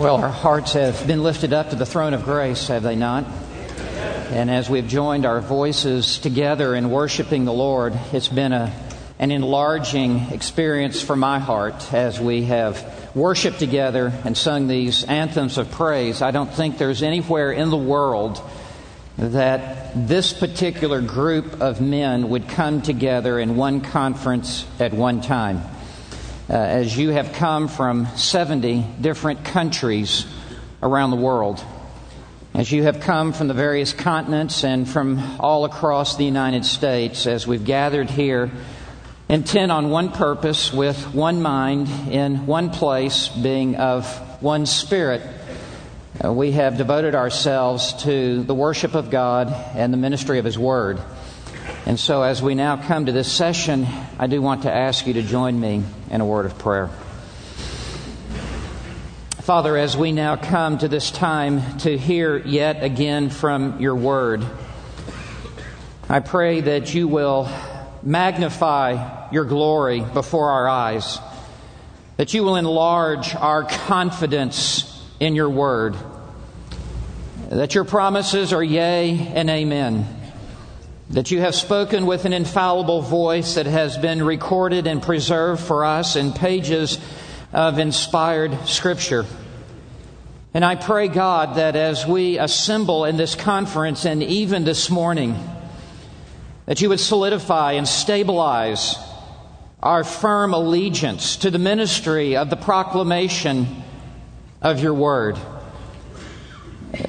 Well, our hearts have been lifted up to the throne of grace, have they not? And as we've joined our voices together in worshiping the Lord, it's been a, an enlarging experience for my heart as we have worshiped together and sung these anthems of praise. I don't think there's anywhere in the world that this particular group of men would come together in one conference at one time uh, as you have come from 70 different countries around the world, as you have come from the various continents and from all across the United States, as we've gathered here, intent on one purpose, with one mind, in one place, being of one spirit. Uh, we have devoted ourselves to the worship of God and the ministry of His Word. And so, as we now come to this session, I do want to ask you to join me in a word of prayer. Father, as we now come to this time to hear yet again from your word, I pray that you will magnify your glory before our eyes, that you will enlarge our confidence in your word, that your promises are yea and amen that you have spoken with an infallible voice that has been recorded and preserved for us in pages of inspired Scripture. And I pray, God, that as we assemble in this conference and even this morning, that you would solidify and stabilize our firm allegiance to the ministry of the proclamation of your word.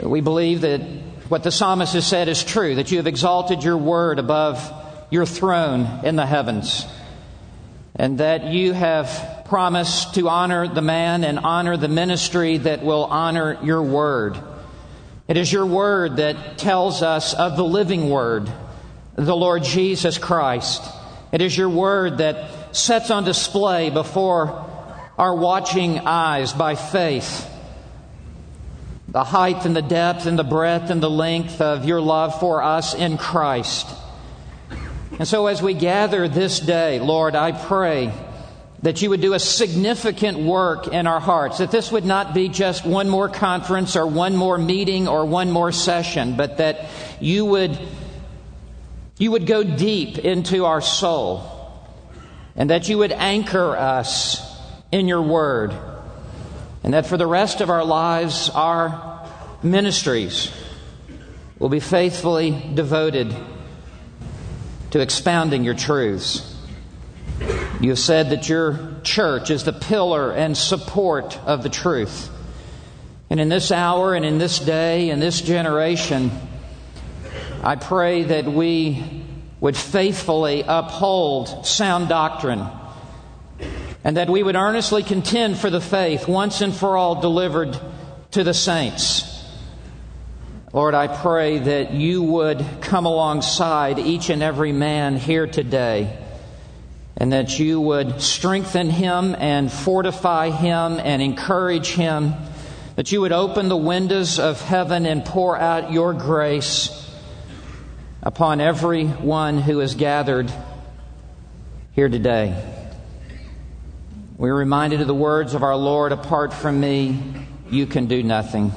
We believe that what the psalmist has said is true, that you have exalted your word above your throne in the heavens, and that you have promised to honor the man and honor the ministry that will honor your word. It is your word that tells us of the living word, the Lord Jesus Christ. It is your word that sets on display before our watching eyes by faith the height and the depth and the breadth and the length of your love for us in Christ. And so, as we gather this day, Lord, I pray that you would do a significant work in our hearts, that this would not be just one more conference or one more meeting or one more session, but that you would, you would go deep into our soul and that you would anchor us in your word and that for the rest of our lives, our ministries will be faithfully devoted to expounding your truths. You have said that your church is the pillar and support of the truth. And in this hour and in this day and this generation, I pray that we would faithfully uphold sound doctrine and that we would earnestly contend for the faith once and for all delivered to the saints. Lord, I pray that you would come alongside each and every man here today and that you would strengthen him and fortify him and encourage him, that you would open the windows of heaven and pour out your grace upon every one who is gathered here today. We're reminded of the words of our Lord apart from me, you can do nothing.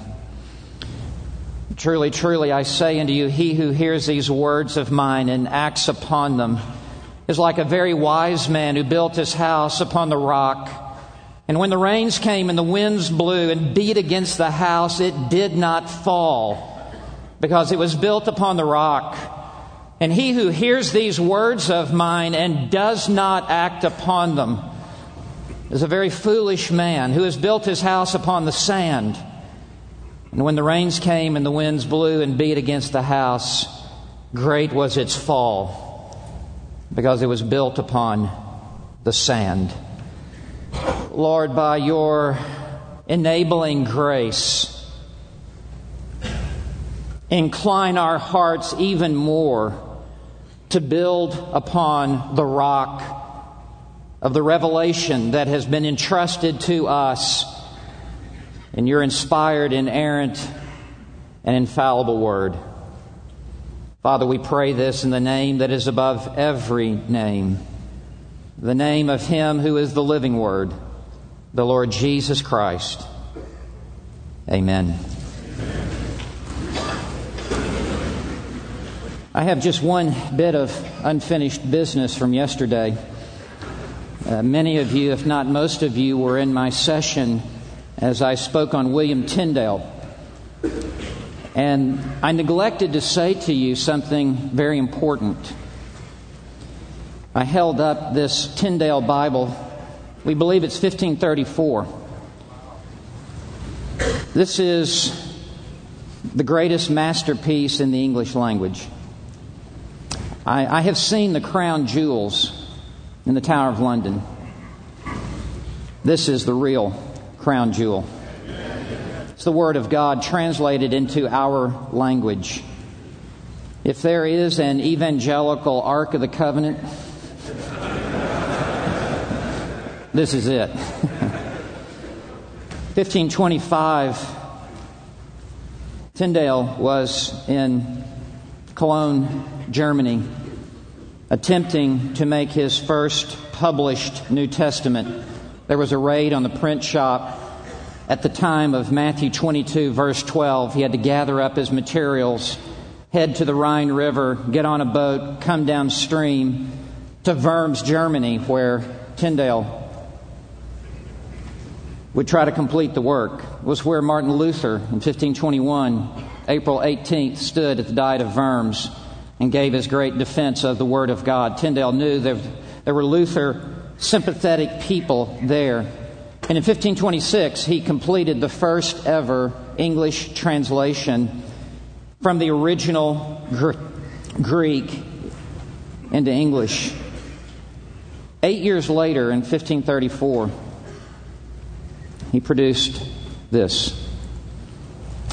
Truly, truly, I say unto you, he who hears these words of mine and acts upon them is like a very wise man who built his house upon the rock. And when the rains came and the winds blew and beat against the house, it did not fall because it was built upon the rock. And he who hears these words of mine and does not act upon them, is a very foolish man who has built his house upon the sand. And when the rains came and the winds blew and beat against the house, great was its fall, because it was built upon the sand. Lord, by your enabling grace, incline our hearts even more to build upon the rock of the revelation that has been entrusted to us in your inspired, inerrant, and infallible word. Father, we pray this in the name that is above every name, the name of Him who is the living Word, the Lord Jesus Christ. Amen. I have just one bit of unfinished business from yesterday. Uh, many of you, if not most of you, were in my session as I spoke on William Tyndale. And I neglected to say to you something very important. I held up this Tyndale Bible. We believe it's 1534. This is the greatest masterpiece in the English language. I, I have seen the crown jewels in the Tower of London. This is the real crown jewel. It's the Word of God translated into our language. If there is an evangelical Ark of the Covenant, this is it. 1525, Tyndale was in Cologne, Germany, attempting to make his first published New Testament. There was a raid on the print shop at the time of Matthew 22, verse 12. He had to gather up his materials, head to the Rhine River, get on a boat, come downstream to Worms, Germany, where Tyndale would try to complete the work. It was where Martin Luther in 1521 April 18th, stood at the Diet of Worms and gave his great defense of the Word of God. Tyndale knew there, there were Luther sympathetic people there. And in 1526, he completed the first ever English translation from the original Gr- Greek into English. Eight years later, in 1534, he produced this.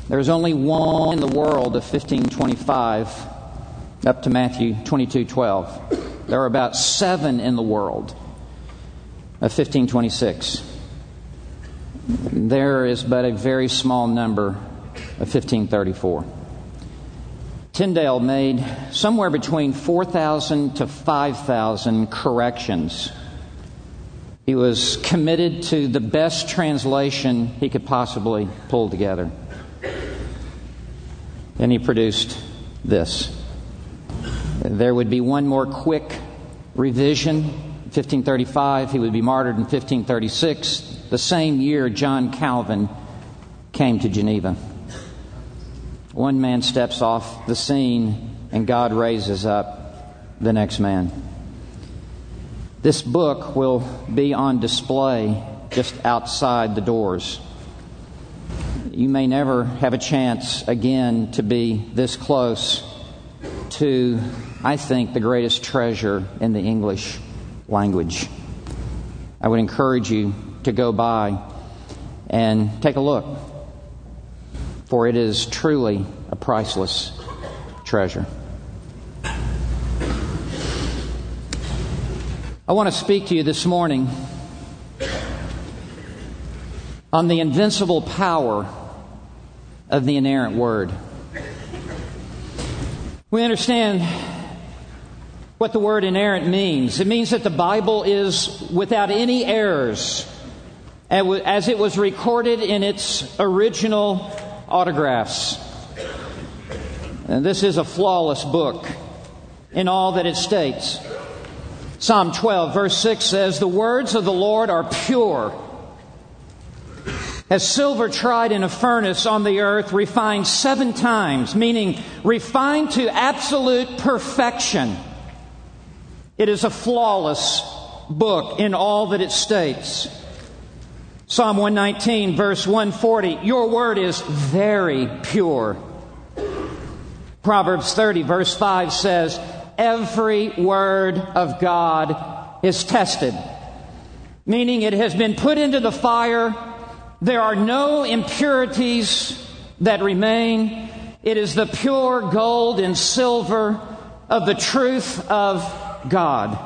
There's only one in the world of 1525 up to Matthew 22:12. There are about 7 in the world uh, of 1526. There is but a very small number of 1534. Tyndale made somewhere between 4,000 to 5,000 corrections. He was committed to the best translation he could possibly pull together. And he produced this. There would be one more quick revision. 1535, he would be martyred in 1536. The same year, John Calvin came to Geneva. One man steps off the scene, and God raises up the next man. This book will be on display just outside the doors you may never have a chance again to be this close to, I think, the greatest treasure in the English language. I would encourage you to go by and take a look, for it is truly a priceless treasure. I want to speak to you this morning on the invincible power of the inerrant word. We understand what the word inerrant means. It means that the Bible is without any errors as it was recorded in its original autographs. And this is a flawless book in all that it states. Psalm 12, verse 6 says, The words of the Lord are pure as silver tried in a furnace on the earth, refined seven times, meaning refined to absolute perfection. It is a flawless book in all that it states. Psalm 119, verse 140 Your word is very pure. Proverbs 30, verse 5 says, Every word of God is tested, meaning it has been put into the fire there are no impurities that remain. It is the pure gold and silver of the truth of God.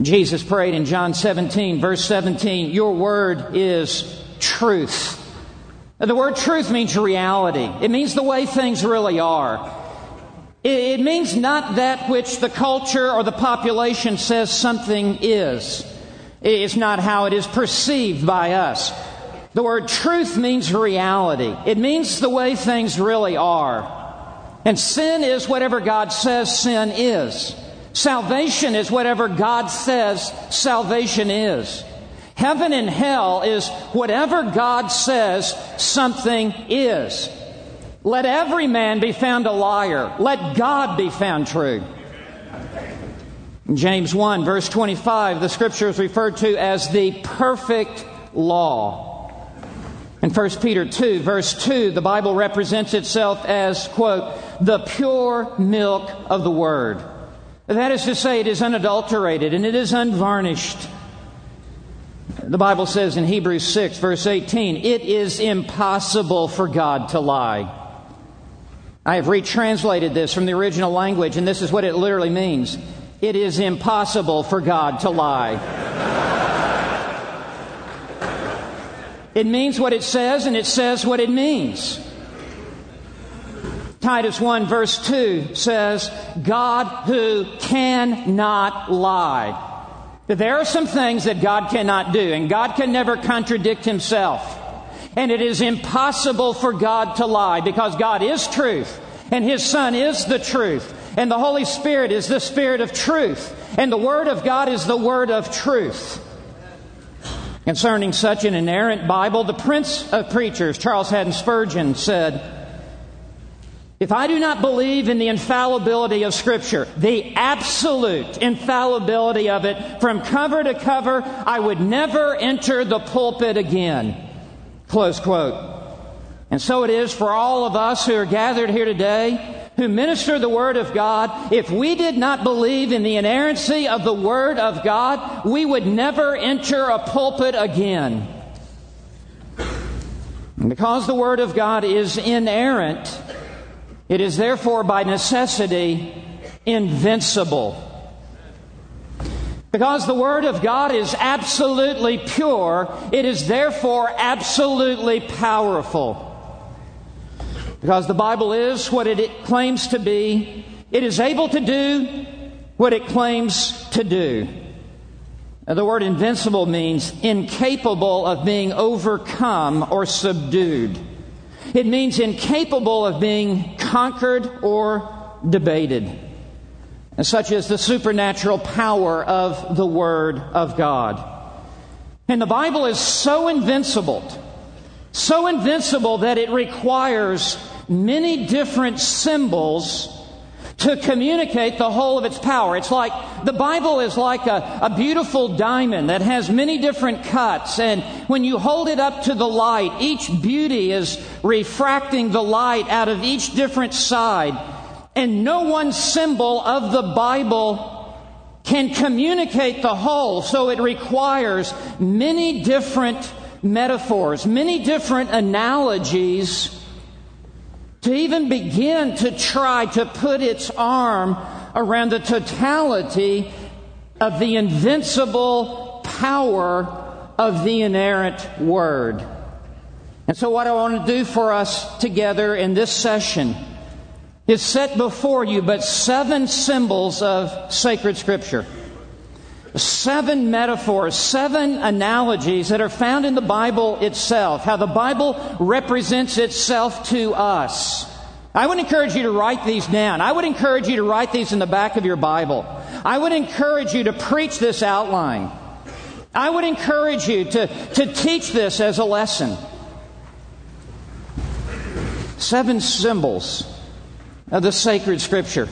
Jesus prayed in John 17, verse 17, Your word is truth. The word truth means reality. It means the way things really are. It means not that which the culture or the population says something is. It's not how it is perceived by us. The word truth means reality. It means the way things really are. And sin is whatever God says sin is. Salvation is whatever God says salvation is. Heaven and hell is whatever God says something is. Let every man be found a liar. Let God be found true. James 1, verse 25, the scripture is referred to as the perfect law. In 1 Peter 2, verse 2, the Bible represents itself as, quote, the pure milk of the Word. That is to say, it is unadulterated and it is unvarnished. The Bible says in Hebrews 6, verse 18, it is impossible for God to lie. I have retranslated this from the original language, and this is what it literally means it is impossible for God to lie. it means what it says, and it says what it means. Titus 1 verse 2 says, God who cannot lie. There are some things that God cannot do, and God can never contradict himself. And it is impossible for God to lie because God is truth, and his Son is the truth, and the Holy Spirit is the Spirit of truth, and the Word of God is the Word of truth. Concerning such an inerrant Bible, the Prince of Preachers, Charles Haddon Spurgeon, said, if I do not believe in the infallibility of Scripture, the absolute infallibility of it from cover to cover, I would never enter the pulpit again. Close quote. And so it is for all of us who are gathered here today who minister the Word of God. If we did not believe in the inerrancy of the Word of God, we would never enter a pulpit again. And because the Word of God is inerrant, it is therefore by necessity invincible. Because the Word of God is absolutely pure, it is therefore absolutely powerful. Because the Bible is what it claims to be, it is able to do what it claims to do. Now, the word invincible means incapable of being overcome or subdued. It means incapable of being conquered or debated, such as the supernatural power of the Word of God. And the Bible is so invincible, so invincible that it requires many different symbols to communicate the whole of its power. It's like the Bible is like a, a, beautiful diamond that has many different cuts, and when you hold it up to the light, each beauty is refracting the light out of each different side. And no one symbol of the Bible can communicate the whole, so it requires many different metaphors, many different analogies to even begin to try to put its arm around the totality of the invincible power of the inerrant Word. And so, what I want to do for us together in this session is set before you but seven symbols of sacred Scripture. Seven metaphors, seven analogies that are found in the Bible itself, how the Bible represents itself to us. I would encourage you to write these down. I would encourage you to write these in the back of your Bible. I would encourage you to preach this outline. I would encourage you to, to teach this as a lesson. Seven symbols of the sacred scripture.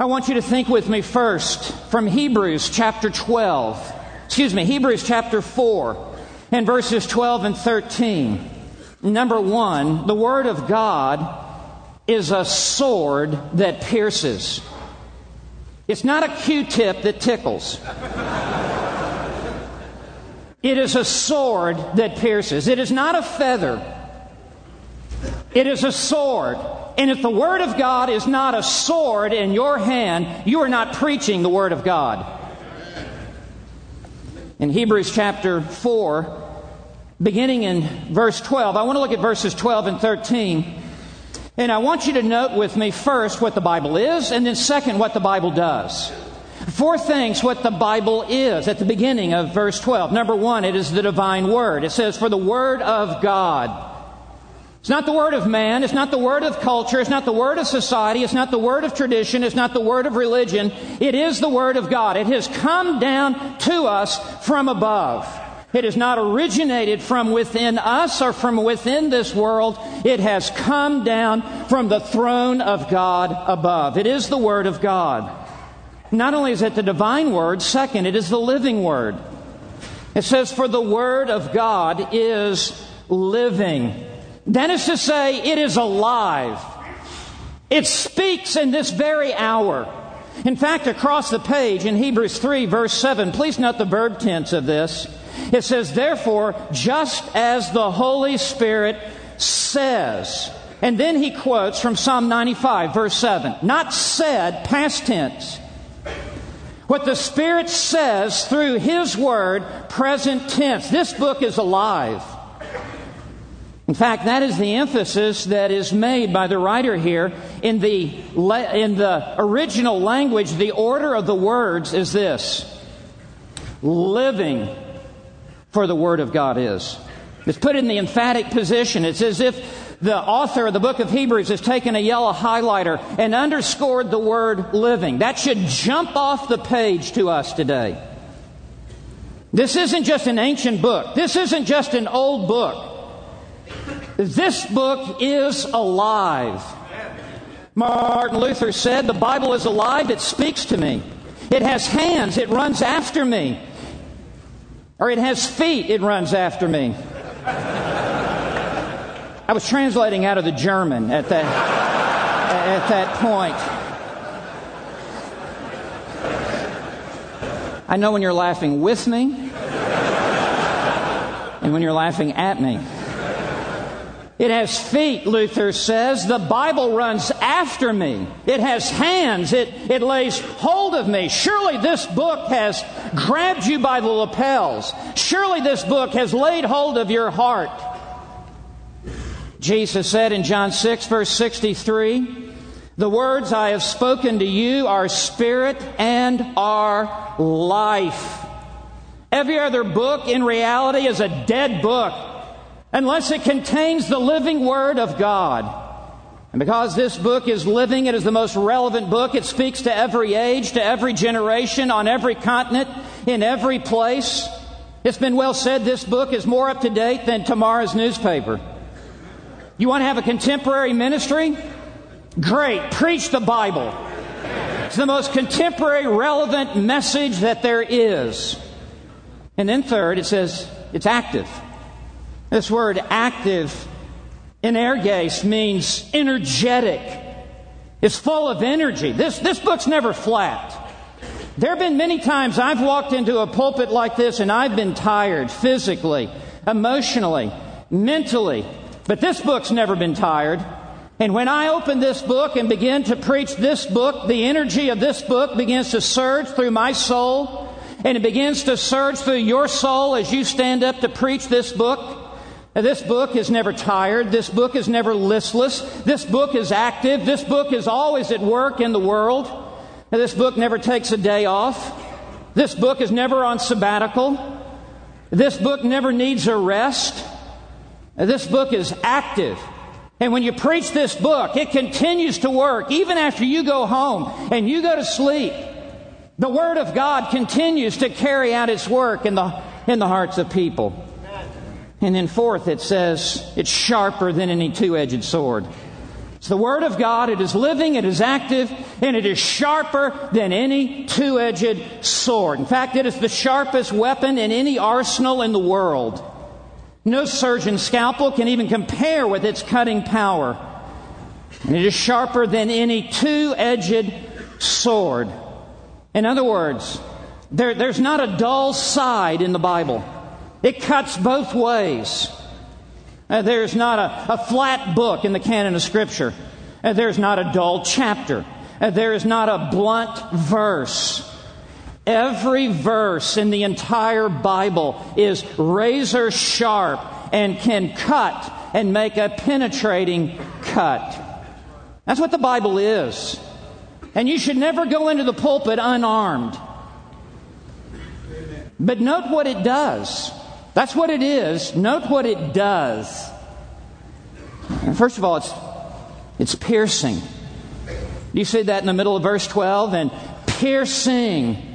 I want you to think with me first from Hebrews chapter 12. Excuse me, Hebrews chapter 4 and verses 12 and 13. Number one, the Word of God is a sword that pierces. It's not a Q tip that tickles. It is a sword that pierces. It is not a feather. It is a sword. And if the Word of God is not a sword in your hand, you are not preaching the Word of God. In Hebrews chapter 4, beginning in verse 12, I want to look at verses 12 and 13. And I want you to note with me first what the Bible is, and then second, what the Bible does. Four things what the Bible is at the beginning of verse 12. Number one, it is the divine word. It says, For the word of God. It's not the word of man. It's not the word of culture. It's not the word of society. It's not the word of tradition. It's not the word of religion. It is the word of God. It has come down to us from above. It has not originated from within us or from within this world. It has come down from the throne of God above. It is the Word of God. Not only is it the divine Word, second, it is the living Word. It says, For the Word of God is living. That is to say, it is alive. It speaks in this very hour. In fact, across the page in Hebrews 3, verse 7, please note the verb tense of this. It says, therefore, just as the Holy Spirit says. And then he quotes from Psalm 95, verse 7. Not said, past tense. What the Spirit says through His Word, present tense. This book is alive. In fact, that is the emphasis that is made by the writer here. In the, in the original language, the order of the words is this living for the Word of God is. It's put in the emphatic position. It's as if the author of the book of Hebrews has taken a yellow highlighter and underscored the word living. That should jump off the page to us today. This isn't just an ancient book. This isn't just an old book. This book is alive. Martin Luther said, The Bible is alive, it speaks to me. It has hands, it runs after me. Or it has feet, it runs after me. I was translating out of the German at that, at that point. I know when you're laughing with me and when you're laughing at me. It has feet, Luther says. The Bible runs after me. It has hands. It, it lays hold of me. Surely this book has grabbed you by the lapels. Surely this book has laid hold of your heart. Jesus said in John 6, verse 63, The words I have spoken to you are spirit and are life. Every other book in reality is a dead book unless it contains the living Word of God. And because this book is living, it is the most relevant book. It speaks to every age, to every generation, on every continent, in every place. It's been well said this book is more up to date than tomorrow's newspaper. You want to have a contemporary ministry? Great. Preach the Bible. It's the most contemporary, relevant message that there is. And then, third, it says it's active. This word active, in energes, means energetic. It's full of energy. This, this book's never flat. There have been many times I've walked into a pulpit like this and I've been tired physically, emotionally, mentally, but this book's never been tired. And when I open this book and begin to preach this book, the energy of this book begins to surge through my soul and it begins to surge through your soul as you stand up to preach this book. This book is never tired. This book is never listless. This book is active. This book is always at work in the world. This book never takes a day off. This book is never on sabbatical. This book never needs a rest. This book is active. And when you preach this book, it continues to work even after you go home and you go to sleep. The Word of God continues to carry out its work in the, in the hearts of people. And then, fourth, it says it's sharper than any two edged sword. It's the Word of God. It is living, it is active, and it is sharper than any two edged sword. In fact, it is the sharpest weapon in any arsenal in the world. No surgeon's scalpel can even compare with its cutting power. And it is sharper than any two edged sword. In other words, there, there's not a dull side in the Bible. It cuts both ways. Uh, there's not a, a, flat book in the canon of Scripture. Uh, there's not a dull chapter. Uh, there is not a blunt verse. Every verse in the entire Bible is razor sharp and can cut and make a penetrating cut. That's what the Bible is. And you should never go into the pulpit unarmed. But note what it does. That's what it is. Note what it does. First of all, it's, it's piercing. You see that in the middle of verse 12? And piercing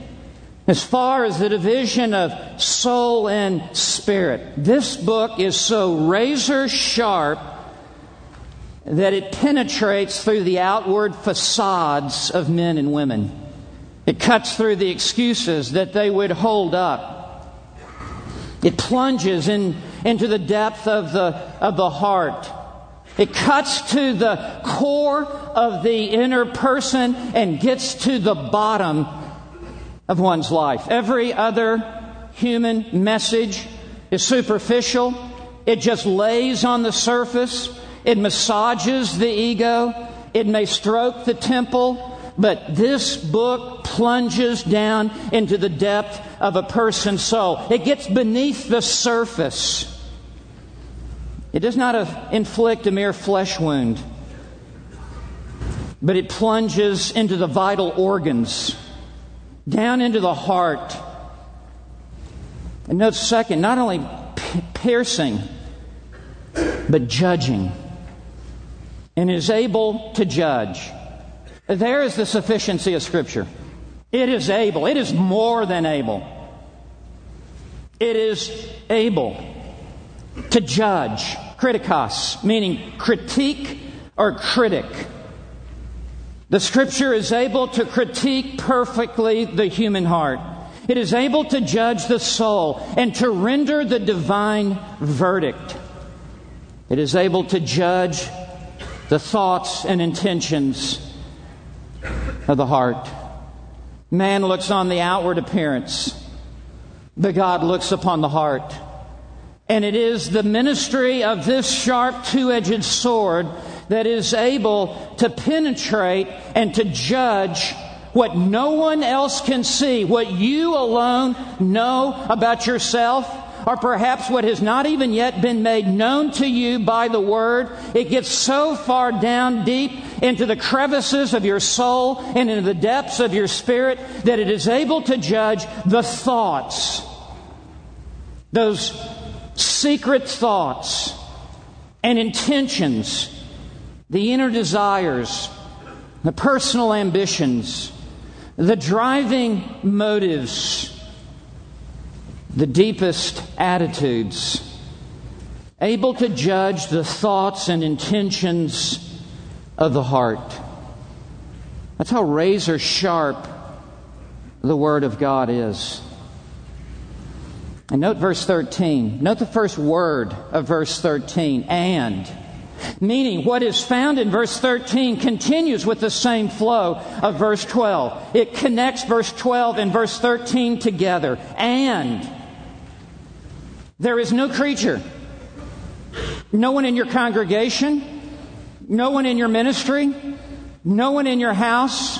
as far as the division of soul and spirit. This book is so razor sharp that it penetrates through the outward facades of men and women. It cuts through the excuses that they would hold up. It plunges in, into the depth of the, of the heart. It cuts to the core of the inner person and gets to the bottom of one's life. Every other human message is superficial. It just lays on the surface. It massages the ego. It may stroke the temple. But this book plunges down into the depth of a person's soul. It gets beneath the surface. It does not uh, inflict a mere flesh wound, but it plunges into the vital organs, down into the heart. And note, second, not only piercing, but judging, and is able to judge. There is the sufficiency of Scripture. It is able, it is more than able. It is able to judge, kritikos, meaning critique or critic. The scripture is able to critique perfectly the human heart. It is able to judge the soul and to render the divine verdict. It is able to judge the thoughts and intentions of the heart. Man looks on the outward appearance, but God looks upon the heart. And it is the ministry of this sharp two edged sword that is able to penetrate and to judge what no one else can see, what you alone know about yourself, or perhaps what has not even yet been made known to you by the Word. It gets so far down deep into the crevices of your soul and into the depths of your spirit that it is able to judge the thoughts, those secret thoughts and intentions, the inner desires, the personal ambitions, the driving motives, the deepest attitudes, able to judge the thoughts and intentions of the heart. That's how razor sharp the Word of God is. And note verse 13. Note the first word of verse 13, and. Meaning, what is found in verse 13 continues with the same flow of verse 12. It connects verse 12 and verse 13 together. And. There is no creature, no one in your congregation, no one in your ministry, no one in your house,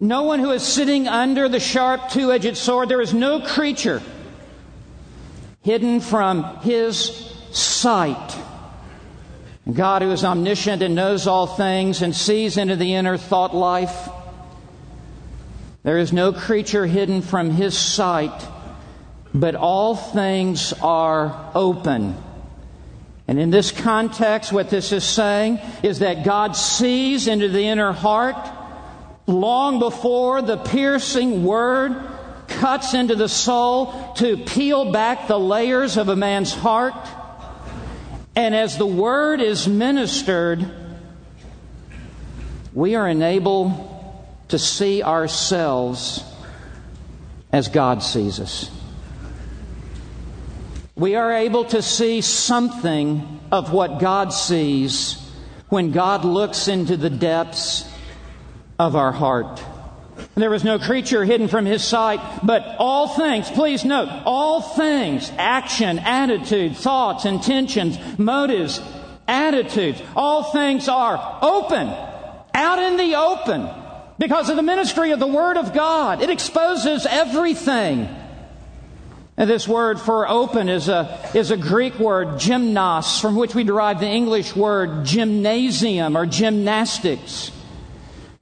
no one who is sitting under the sharp two edged sword. There is no creature hidden from his sight. God, who is omniscient and knows all things and sees into the inner thought life, there is no creature hidden from his sight, but all things are open. And in this context, what this is saying is that God sees into the inner heart long before the piercing word cuts into the soul to peel back the layers of a man's heart. And as the word is ministered, we are enabled to see ourselves as God sees us. We are able to see something of what God sees when God looks into the depths of our heart. There was no creature hidden from his sight, but all things, please note, all things, action, attitude, thoughts, intentions, motives, attitudes, all things are open, out in the open, because of the ministry of the Word of God. It exposes everything. And this word for open is a, is a Greek word, gymnos, from which we derive the English word gymnasium or gymnastics.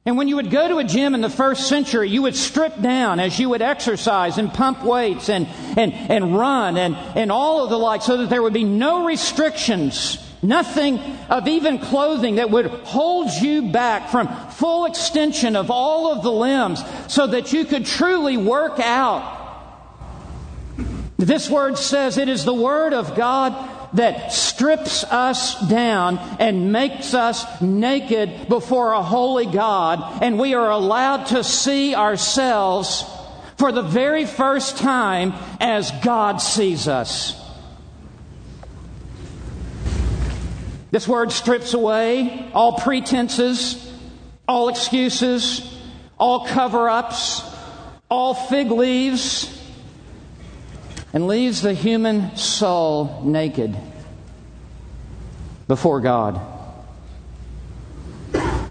And when you would go to a gym in the first century, you would strip down as you would exercise and pump weights and, and, and run and, and all of the like so that there would be no restrictions, nothing of even clothing that would hold you back from full extension of all of the limbs so that you could truly work out. This word says it is the word of God that strips us down and makes us naked before a holy God, and we are allowed to see ourselves for the very first time as God sees us. This word strips away all pretenses, all excuses, all cover ups, all fig leaves and leaves the human soul naked before God.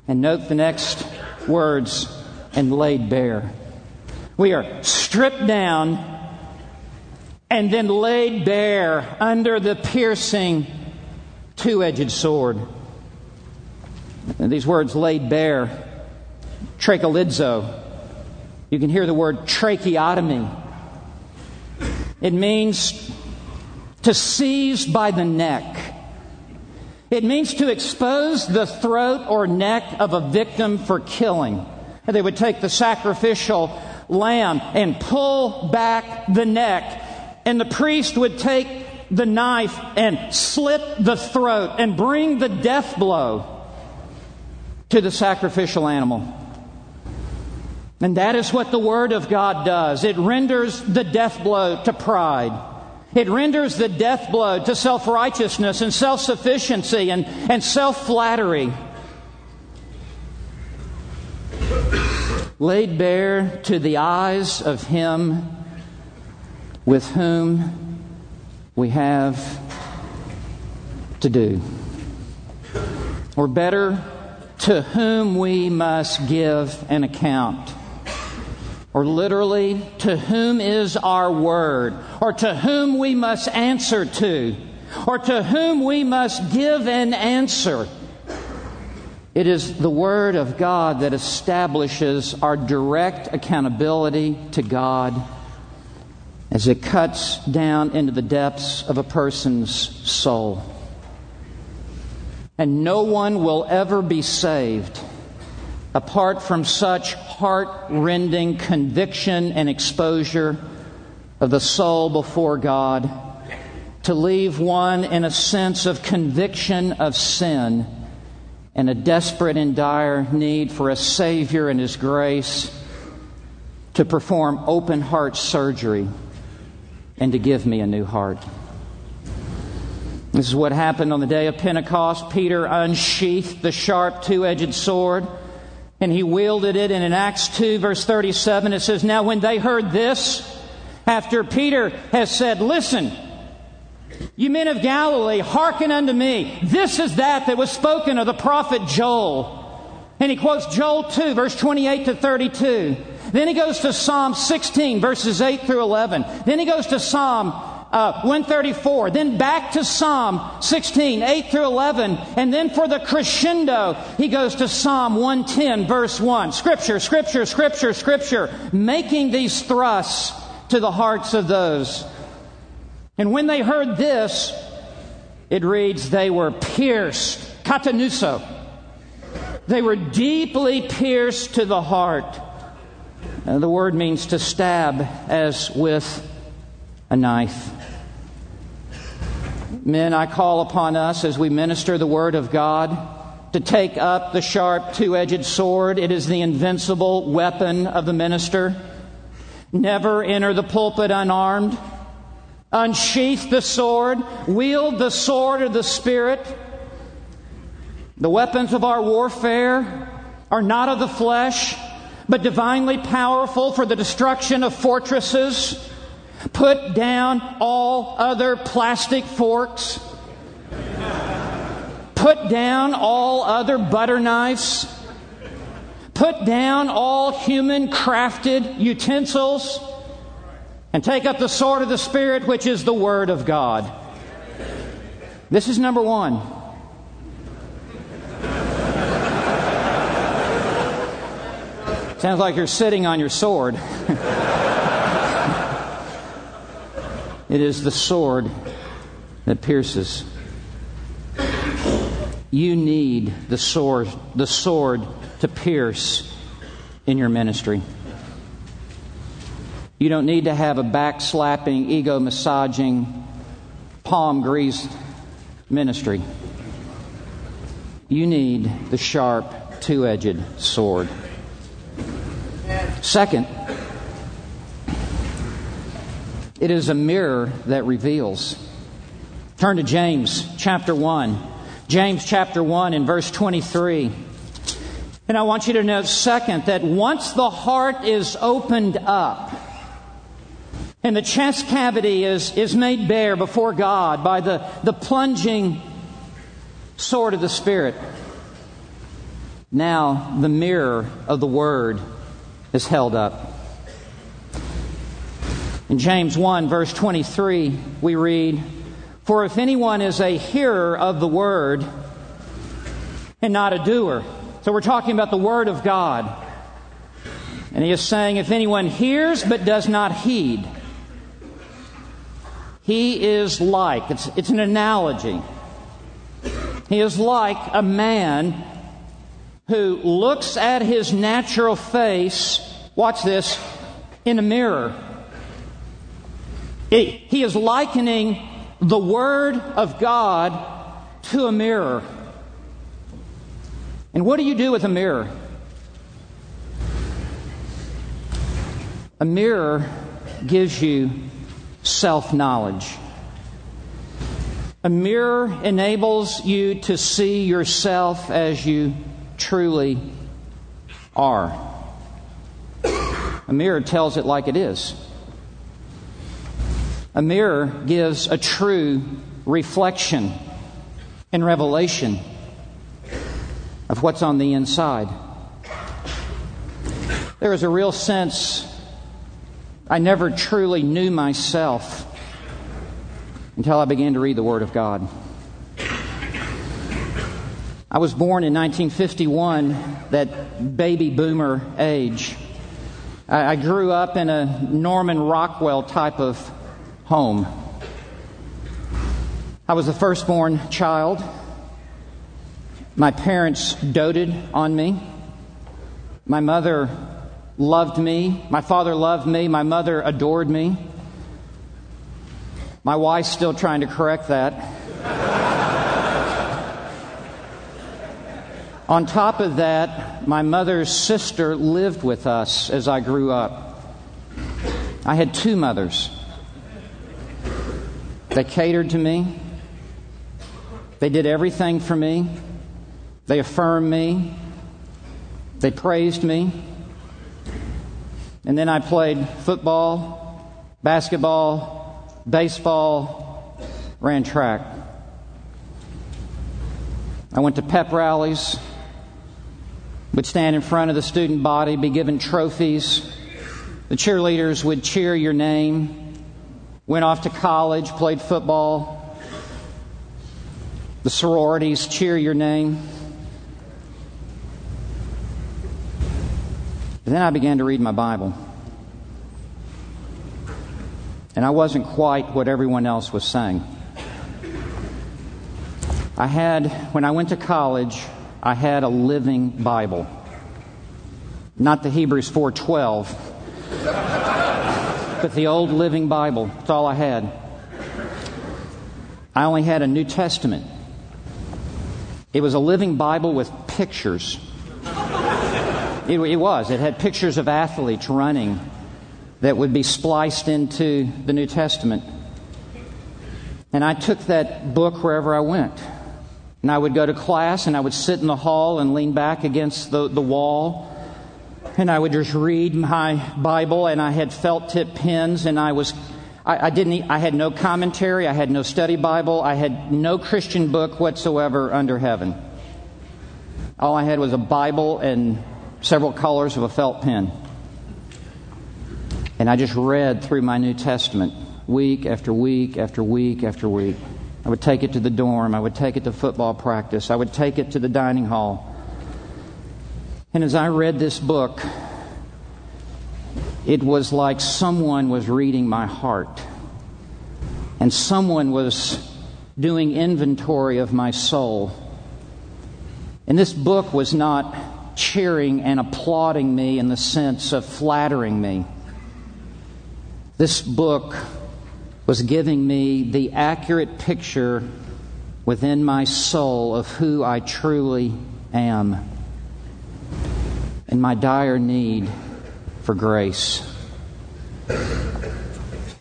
And note the next words and laid bare. We are stripped down and then laid bare under the piercing two edged sword. And these words laid bare, trachelizo. You can hear the word tracheotomy it means to seize by the neck. It means to expose the throat or neck of a victim for killing. They would take the sacrificial lamb and pull back the neck, and the priest would take the knife and slit the throat and bring the death blow to the sacrificial animal. And that is what the Word of God does. It renders the death blow to pride. It renders the death blow to self righteousness and self sufficiency and, and self flattery. Laid bare to the eyes of Him with whom we have to do. Or better, to whom we must give an account or literally, to whom is our word, or to whom we must answer to, or to whom we must give an answer. It is the Word of God that establishes our direct accountability to God as it cuts down into the depths of a person's soul. And no one will ever be saved apart from such heart rending conviction and exposure of the soul before God, to leave one in a sense of conviction of sin and a desperate and dire need for a Savior and His grace to perform open heart surgery and to give me a new heart. This is what happened on the day of Pentecost. Peter unsheathed the sharp two edged sword and he wielded it. And in Acts 2, verse 37, it says, Now when they heard this, after Peter has said, Listen, you men of Galilee, hearken unto me. This is that that was spoken of the prophet Joel. And he quotes Joel 2, verse 28 to 32. Then he goes to Psalm 16, verses 8 through 11. Then he goes to Psalm uh, 134, then back to Psalm 16, 8 through 11, and then for the crescendo, he goes to Psalm 110, verse 1. Scripture, scripture, scripture, scripture, making these thrusts to the hearts of those. And when they heard this, it reads, they were pierced, katanuso. They were deeply pierced to the heart. And the word means to stab as with a knife. Men, I call upon us as we minister the Word of God to take up the sharp two edged sword. It is the invincible weapon of the minister. Never enter the pulpit unarmed. Unsheath the sword. Wield the sword of the Spirit. The weapons of our warfare are not of the flesh, but divinely powerful for the destruction of fortresses Put down all other plastic forks. Put down all other butter knives. Put down all human crafted utensils. And take up the sword of the Spirit, which is the Word of God. This is number one. Sounds like you're sitting on your sword. it is the sword that pierces. You need the sword, the sword to pierce in your ministry. You don't need to have a backslapping, ego massaging, palm greased ministry. You need the sharp, two edged sword. Second, it is a mirror that reveals. Turn to James chapter 1. James chapter 1 and verse 23. And I want you to note, second, that once the heart is opened up and the chest cavity is, is made bare before God by the, the plunging sword of the Spirit, now the mirror of the Word is held up. In James 1, verse 23, we read, For if anyone is a hearer of the word and not a doer, so we're talking about the word of God. And he is saying, if anyone hears but does not heed, he is like, it's, it's an analogy. He is like a man who looks at his natural face, watch this, in a mirror. He is likening the Word of God to a mirror. And what do you do with a mirror? A mirror gives you self knowledge. A mirror enables you to see yourself as you truly are. A mirror tells it like it is. A mirror gives a true reflection and revelation of what's on the inside. There is a real sense I never truly knew myself until I began to read the Word of God. I was born in 1951, that baby boomer age. I grew up in a Norman Rockwell type of home. I was the firstborn child. My parents doted on me. My mother loved me. My father loved me. My mother adored me. My wife's still trying to correct that. On top of that, my mother's sister lived with us as I grew up. I had two mothers. They catered to me, they did everything for me, they affirmed me, they praised me. And then I played football, basketball, baseball, ran track. I went to pep rallies, would stand in front of the student body, be given trophies. The cheerleaders would cheer your name. Went off to college, played football. The sororities cheer your name. then I began to read my Bible. And I wasn't quite what everyone else was saying. I had, when I went to college, I had a living Bible. Not the Hebrews 4:12, but the old living Bible. That's all I had. I only had a New Testament. It was a living Bible with pictures. It, it was. It had pictures of athletes running that would be spliced into the New Testament. And I took that book wherever I went. And I would go to class and I would sit in the hall and lean back against the, the wall. And I would just read my Bible and I had felt tip pens and I was I, didn't I had no commentary, I had no study Bible, I had no Christian book whatsoever under heaven. All I had was a Bible and several colors of a felt pen. And I just read through my New Testament week after week after week after week. I would take it to the dorm. I would take it to football practice. I would take it to the dining hall. And as I read this book, it was like someone was reading my heart and someone was doing inventory of my soul. And this book was not cheering and applauding me in the sense of flattering me. This book was giving me the accurate picture within my soul of who I truly am and my dire need for grace.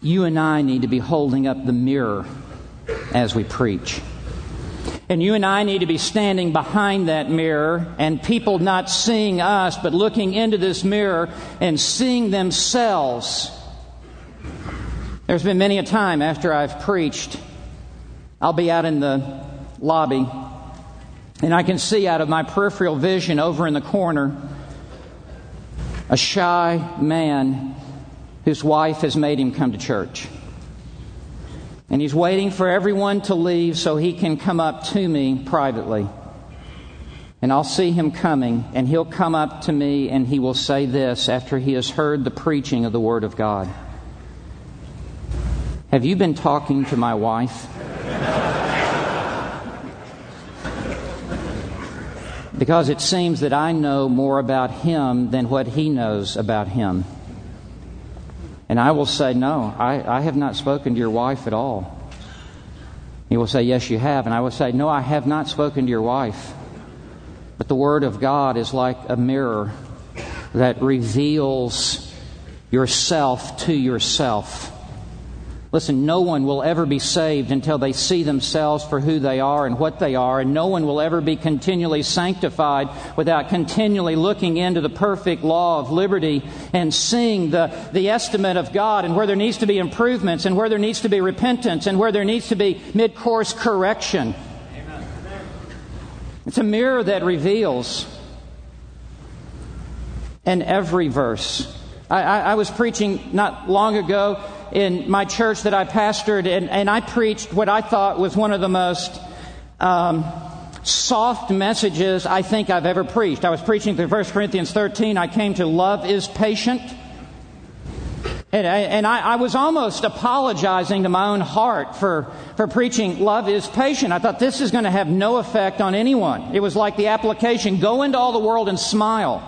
You and I need to be holding up the mirror as we preach. And you and I need to be standing behind that mirror and people not seeing us, but looking into this mirror and seeing themselves. There's been many a time after I've preached, I'll be out in the lobby and I can see out of my peripheral vision over in the corner a shy man whose wife has made him come to church. And he's waiting for everyone to leave so he can come up to me privately. And I'll see him coming, and he'll come up to me and he will say this after he has heard the preaching of the Word of God Have you been talking to my wife? Because it seems that I know more about him than what he knows about him. And I will say, No, I, I have not spoken to your wife at all. He will say, Yes, you have. And I will say, No, I have not spoken to your wife. But the Word of God is like a mirror that reveals yourself to yourself. Listen, no one will ever be saved until they see themselves for who they are and what they are, and no one will ever be continually sanctified without continually looking into the perfect law of liberty and seeing the, the estimate of God and where there needs to be improvements and where there needs to be repentance and where there needs to be mid course correction. Amen. It's a mirror that reveals in every verse. I, I, I was preaching not long ago in my church that I pastored, and, and I preached what I thought was one of the most um, soft messages I think I've ever preached. I was preaching through 1 Corinthians 13. I came to love is patient. And, I, and I, I, was almost apologizing to my own heart for, for preaching love is patient. I thought this is going to have no effect on anyone. It was like the application go into all the world and smile.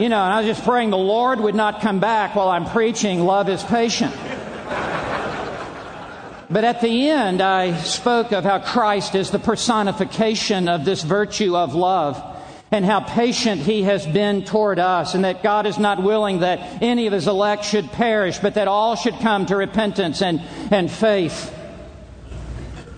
You know, and I was just praying the Lord would not come back while I'm preaching, love is patient. But at the end, I spoke of how Christ is the personification of this virtue of love and how patient he has been toward us, and that God is not willing that any of his elect should perish, but that all should come to repentance and, and faith.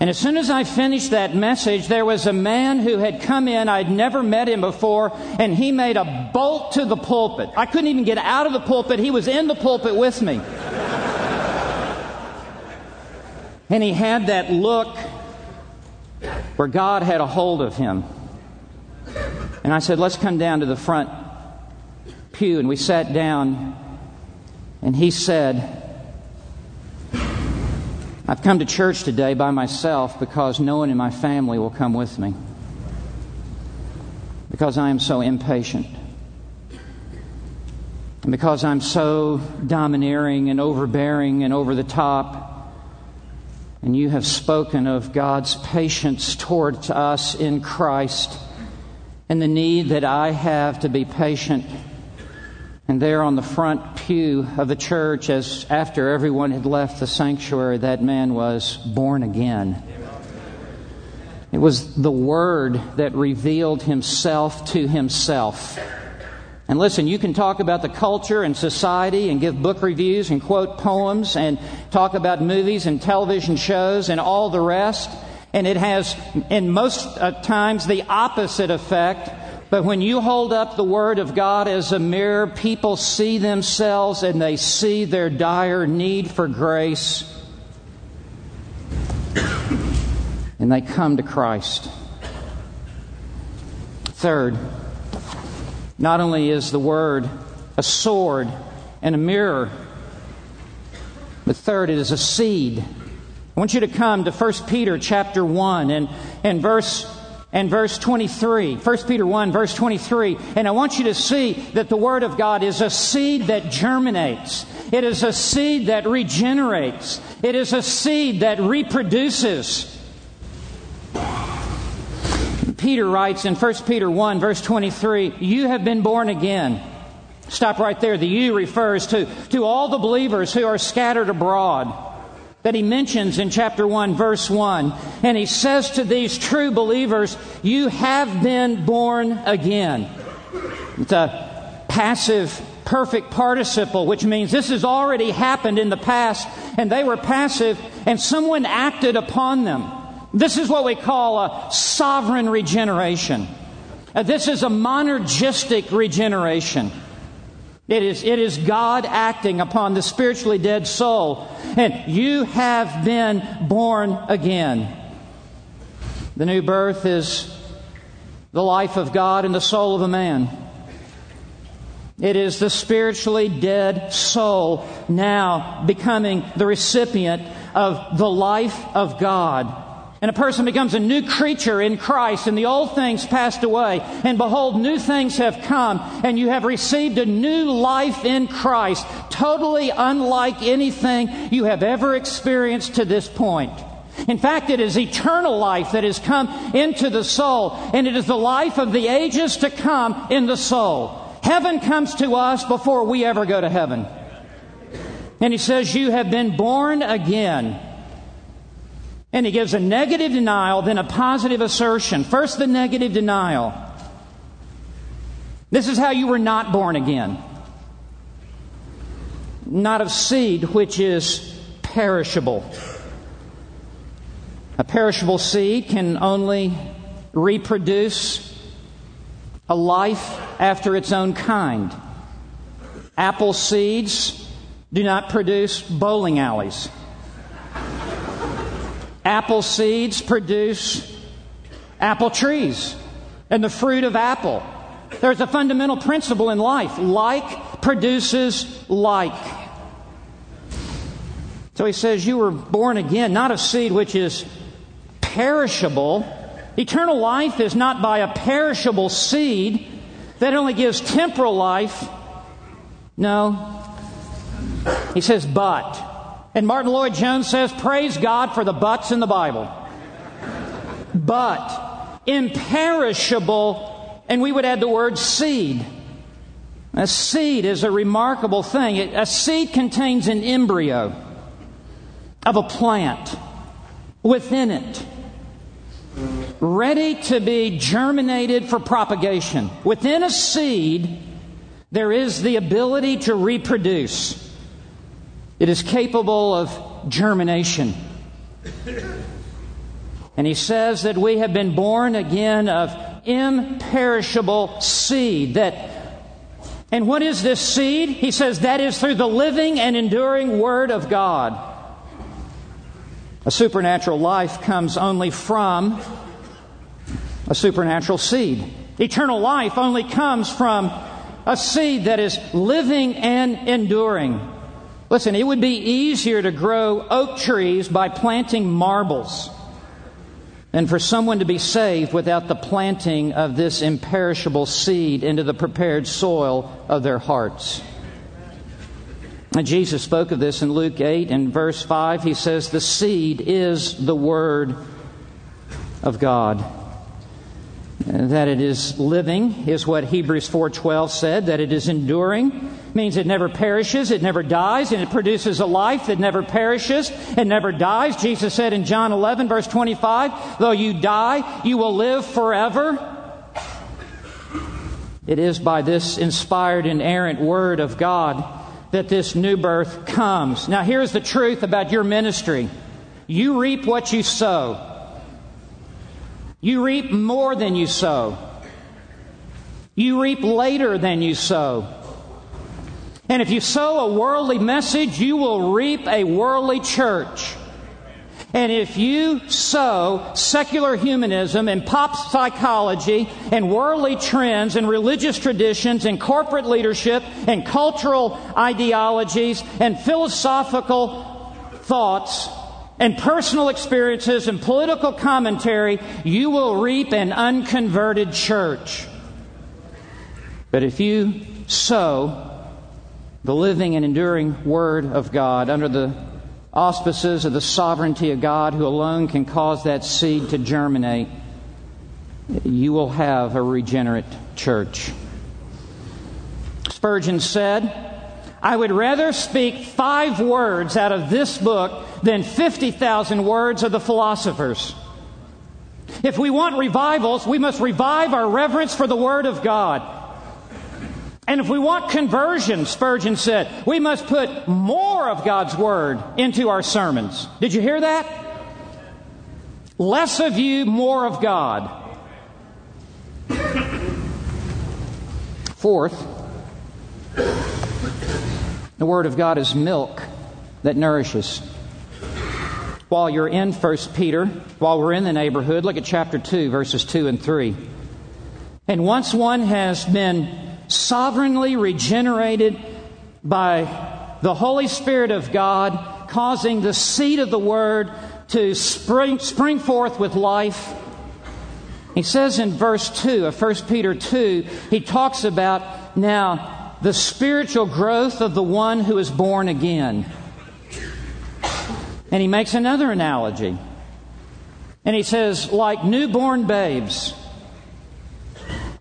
And as soon as I finished that message, there was a man who had come in. I'd never met him before, and he made a bolt to the pulpit. I couldn't even get out of the pulpit. He was in the pulpit with me. and he had that look where God had a hold of him. And I said, Let's come down to the front pew. And we sat down, and he said, I've come to church today by myself because no one in my family will come with me. Because I am so impatient. And because I'm so domineering and overbearing and over the top. And you have spoken of God's patience towards us in Christ and the need that I have to be patient and there on the front pew of the church, as after everyone had left the sanctuary, that man was born again. It was the Word that revealed Himself to Himself. And listen, you can talk about the culture and society and give book reviews and quote poems and talk about movies and television shows and all the rest. And it has, in most uh, times, the opposite effect but when you hold up the Word of God as a mirror, people see themselves and they see their dire need for grace. And they come to Christ. Third, not only is the Word a sword and a mirror, but third, it is a seed. I want you to come to 1 Peter chapter 1 and, and verse and verse 23. 1 Peter 1, verse 23. And I want you to see that the Word of God is a seed that germinates. It is a seed that regenerates. It is a seed that reproduces. Peter writes in 1 Peter 1, verse 23, You have been born again. Stop right there. The you refers to, to all the believers who are scattered abroad that he mentions in chapter 1, verse 1. And he says to these true believers, You have been born again. It's a passive, perfect participle, which means this has already happened in the past, and they were passive, and someone acted upon them. This is what we call a sovereign regeneration. Uh, this is a monergistic regeneration. It is, it is God acting upon the spiritually dead soul. And you have been born again. The new birth is the life of God in the soul of a man. It is the spiritually dead soul now becoming the recipient of the life of God and a person becomes a new creature in Christ, and the old things passed away, and behold, new things have come, and you have received a new life in Christ, totally unlike anything you have ever experienced to this point. In fact, it is eternal life that has come into the soul, and it is the life of the ages to come in the soul. Heaven comes to us before we ever go to heaven. And he says, You have been born again. And he gives a negative denial, then a positive assertion. First, the negative denial. This is how you were not born again. Not of seed which is perishable. A perishable seed can only reproduce a life after its own kind. Apple seeds do not produce bowling alleys. Apple seeds produce apple trees and the fruit of apple. There's a fundamental principle in life like produces like. So he says, You were born again, not a seed which is perishable. Eternal life is not by a perishable seed that only gives temporal life. No. He says, but. And Martyn Lloyd-Jones says, Praise God for the buts in the Bible. But imperishable, and we would add the word seed. A seed is a remarkable thing. A seed contains an embryo of a plant within it, ready to be germinated for propagation. Within a seed, there is the ability to reproduce. It is capable of germination. And he says that we have been born again of imperishable seed. That, and what is this seed? He says that is through the living and enduring Word of God. A supernatural life comes only from a supernatural seed. Eternal life only comes from a seed that is living and enduring. Listen, it would be easier to grow oak trees by planting marbles than for someone to be saved without the planting of this imperishable seed into the prepared soil of their hearts. And Jesus spoke of this in Luke 8 and verse 5. He says, The seed is the Word of God that it is living is what Hebrews 4:12 said that it is enduring means it never perishes it never dies and it produces a life that never perishes and never dies. Jesus said in John 11 verse 25 though you die you will live forever. It is by this inspired inerrant word of God that this new birth comes. Now here's the truth about your ministry. You reap what you sow. You reap more than you sow. You reap later than you sow. And if you sow a worldly message, you will reap a worldly church. And if you sow secular humanism and pop psychology and worldly trends and religious traditions and corporate leadership and cultural ideologies and philosophical thoughts, and personal experiences and political commentary, you will reap an unconverted church. But if you sow the living and enduring Word of God under the auspices of the sovereignty of God, who alone can cause that seed to germinate, you will have a regenerate church. Spurgeon said, I would rather speak five words out of this book than 50,000 words of the philosophers. If we want revivals, we must revive our reverence for the Word of God. And if we want conversion, Spurgeon said, we must put more of God's Word into our sermons. Did you hear that? Less of you, more of God. Fourth, the Word of God is milk that nourishes. While you're in 1 Peter, while we're in the neighborhood, look at chapter 2, verses 2 and 3. And once one has been sovereignly regenerated by the Holy Spirit of God, causing the seed of the Word to spring, spring forth with life, he says in verse 2 of 1 Peter 2, he talks about now the spiritual growth of the one who is born again. And he makes another analogy. And he says, like newborn babes,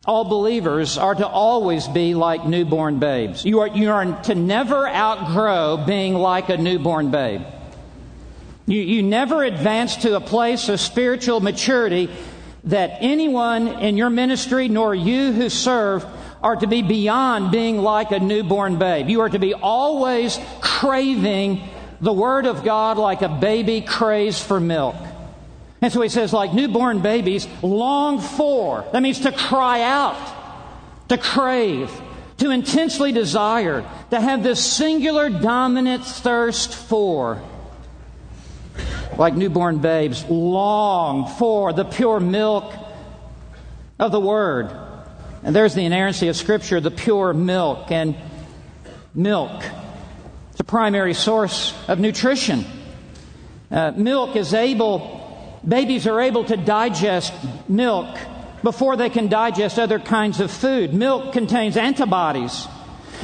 all believers are to always be like newborn babes. You are, you are to never outgrow being like a newborn babe. You, you never advance to a place of spiritual maturity that anyone in your ministry nor you who serve are to be beyond being like a newborn babe. You are to be always craving the Word of God like a baby craves for milk. And so he says, like newborn babies, long for. That means to cry out, to crave, to intensely desire, to have this singular dominant thirst for. Like newborn babes, long for the pure milk of the Word. And there's the inerrancy of Scripture, the pure milk. And milk, it's a primary source of nutrition. Uh, milk is able, babies are able to digest milk before they can digest other kinds of food. Milk contains antibodies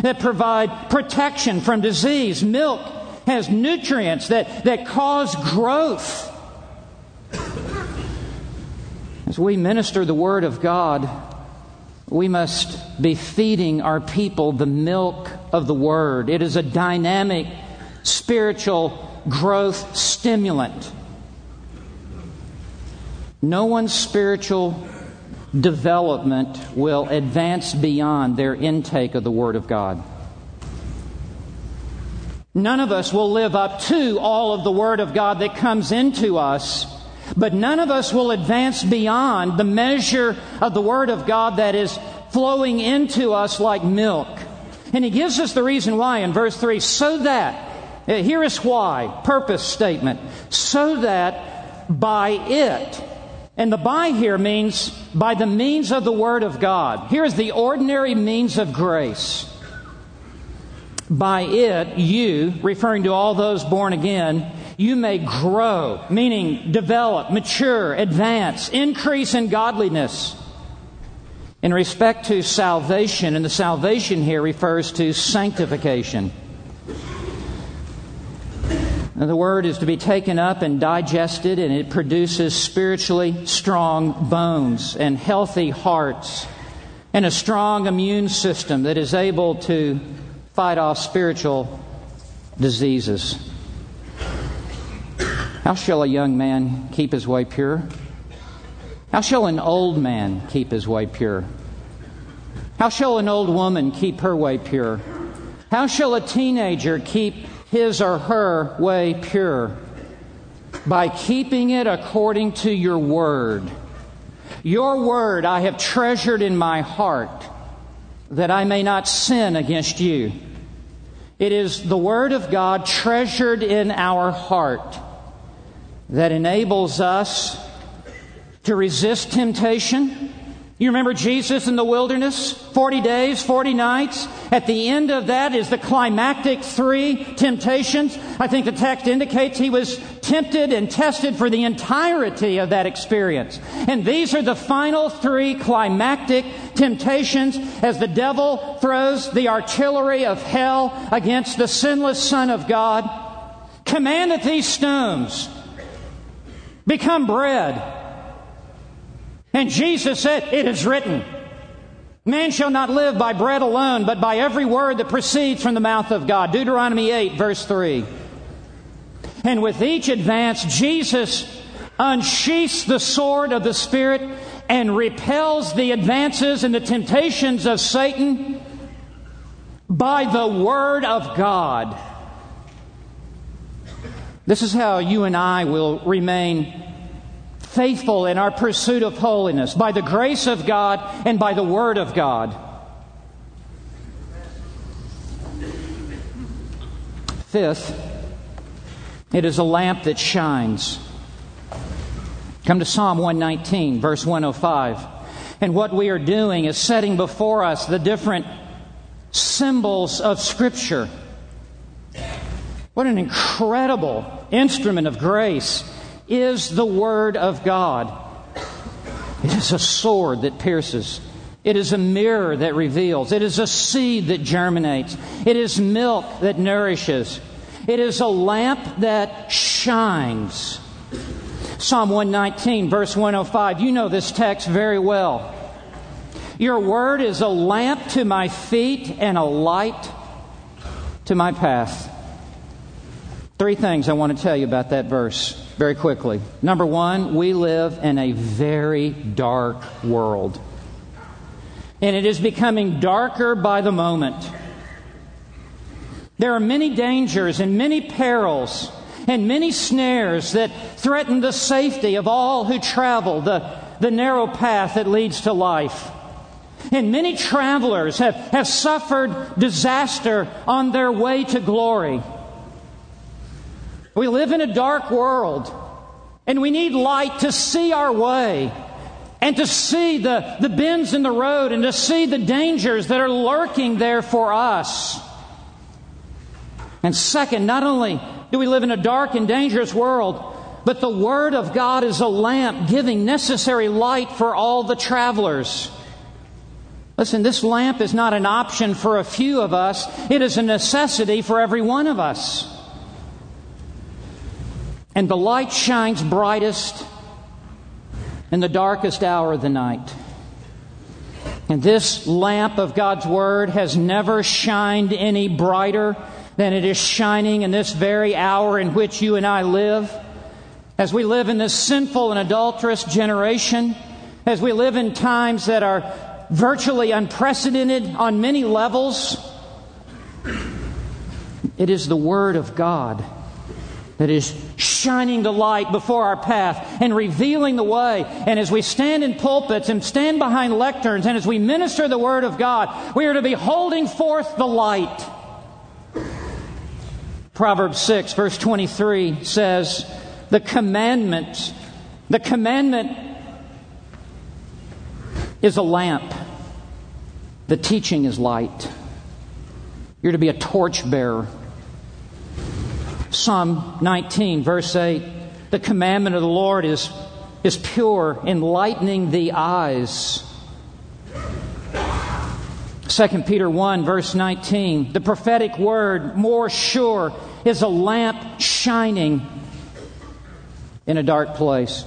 that provide protection from disease. Milk has nutrients that, that cause growth. As we minister the Word of God, we must be feeding our people the milk of the Word. It is a dynamic spiritual growth stimulant. No one's spiritual development will advance beyond their intake of the Word of God. None of us will live up to all of the Word of God that comes into us but none of us will advance beyond the measure of the Word of God that is flowing into us like milk. And he gives us the reason why in verse 3 so that, here is why, purpose statement, so that by it, and the by here means by the means of the Word of God. Here is the ordinary means of grace. By it, you, referring to all those born again, you may grow, meaning develop, mature, advance, increase in godliness. In respect to salvation, and the salvation here refers to sanctification. The word is to be taken up and digested, and it produces spiritually strong bones and healthy hearts and a strong immune system that is able to fight off spiritual diseases. How shall a young man keep his way pure? How shall an old man keep his way pure? How shall an old woman keep her way pure? How shall a teenager keep his or her way pure? By keeping it according to your word. Your word I have treasured in my heart that I may not sin against you. It is the word of God treasured in our heart that enables us to resist temptation You remember Jesus in the wilderness? 40 days, 40 nights. At the end of that is the climactic three temptations. I think the text indicates he was tempted and tested for the entirety of that experience. And these are the final three climactic temptations as the devil throws the artillery of hell against the sinless Son of God. Command that these stones become bread. And Jesus said, It is written, Man shall not live by bread alone, but by every word that proceeds from the mouth of God. Deuteronomy 8, verse 3. And with each advance, Jesus unsheaths the sword of the Spirit and repels the advances and the temptations of Satan by the Word of God. This is how you and I will remain faithful in our pursuit of holiness by the grace of God and by the Word of God. Fifth, it is a lamp that shines. Come to Psalm 119, verse 105. And what we are doing is setting before us the different symbols of Scripture. What an incredible instrument of grace is the Word of God. It is a sword that pierces. It is a mirror that reveals. It is a seed that germinates. It is milk that nourishes. It is a lamp that shines. Psalm 119, verse 105. You know this text very well. Your word is a lamp to my feet and a light to my path. Three things I want to tell you about that verse very quickly. Number one, we live in a very dark world. And it is becoming darker by the moment. There are many dangers and many perils and many snares that threaten the safety of all who travel the, the narrow path that leads to life. And many travelers have, have suffered disaster on their way to glory. We live in a dark world, and we need light to see our way and to see the, the bends in the road and to see the dangers that are lurking there for us. And second, not only do we live in a dark and dangerous world, but the Word of God is a lamp giving necessary light for all the travelers. Listen, this lamp is not an option for a few of us, it is a necessity for every one of us. And the light shines brightest in the darkest hour of the night. And this lamp of God's Word has never shined any brighter than it is shining in this very hour in which you and I live. As we live in this sinful and adulterous generation, as we live in times that are virtually unprecedented on many levels, it is the Word of God that is shining the light before our path and revealing the way. And as we stand in pulpits and stand behind lecterns and as we minister the Word of God, we are to be holding forth the light. Proverbs 6, verse 23 says, The commandment, the commandment is a lamp, the teaching is light. You're to be a torch bearer. Psalm 19, verse 8 The commandment of the Lord is, is pure, enlightening the eyes. 2 Peter 1, verse 19 The prophetic word, more sure, is a lamp shining in a dark place.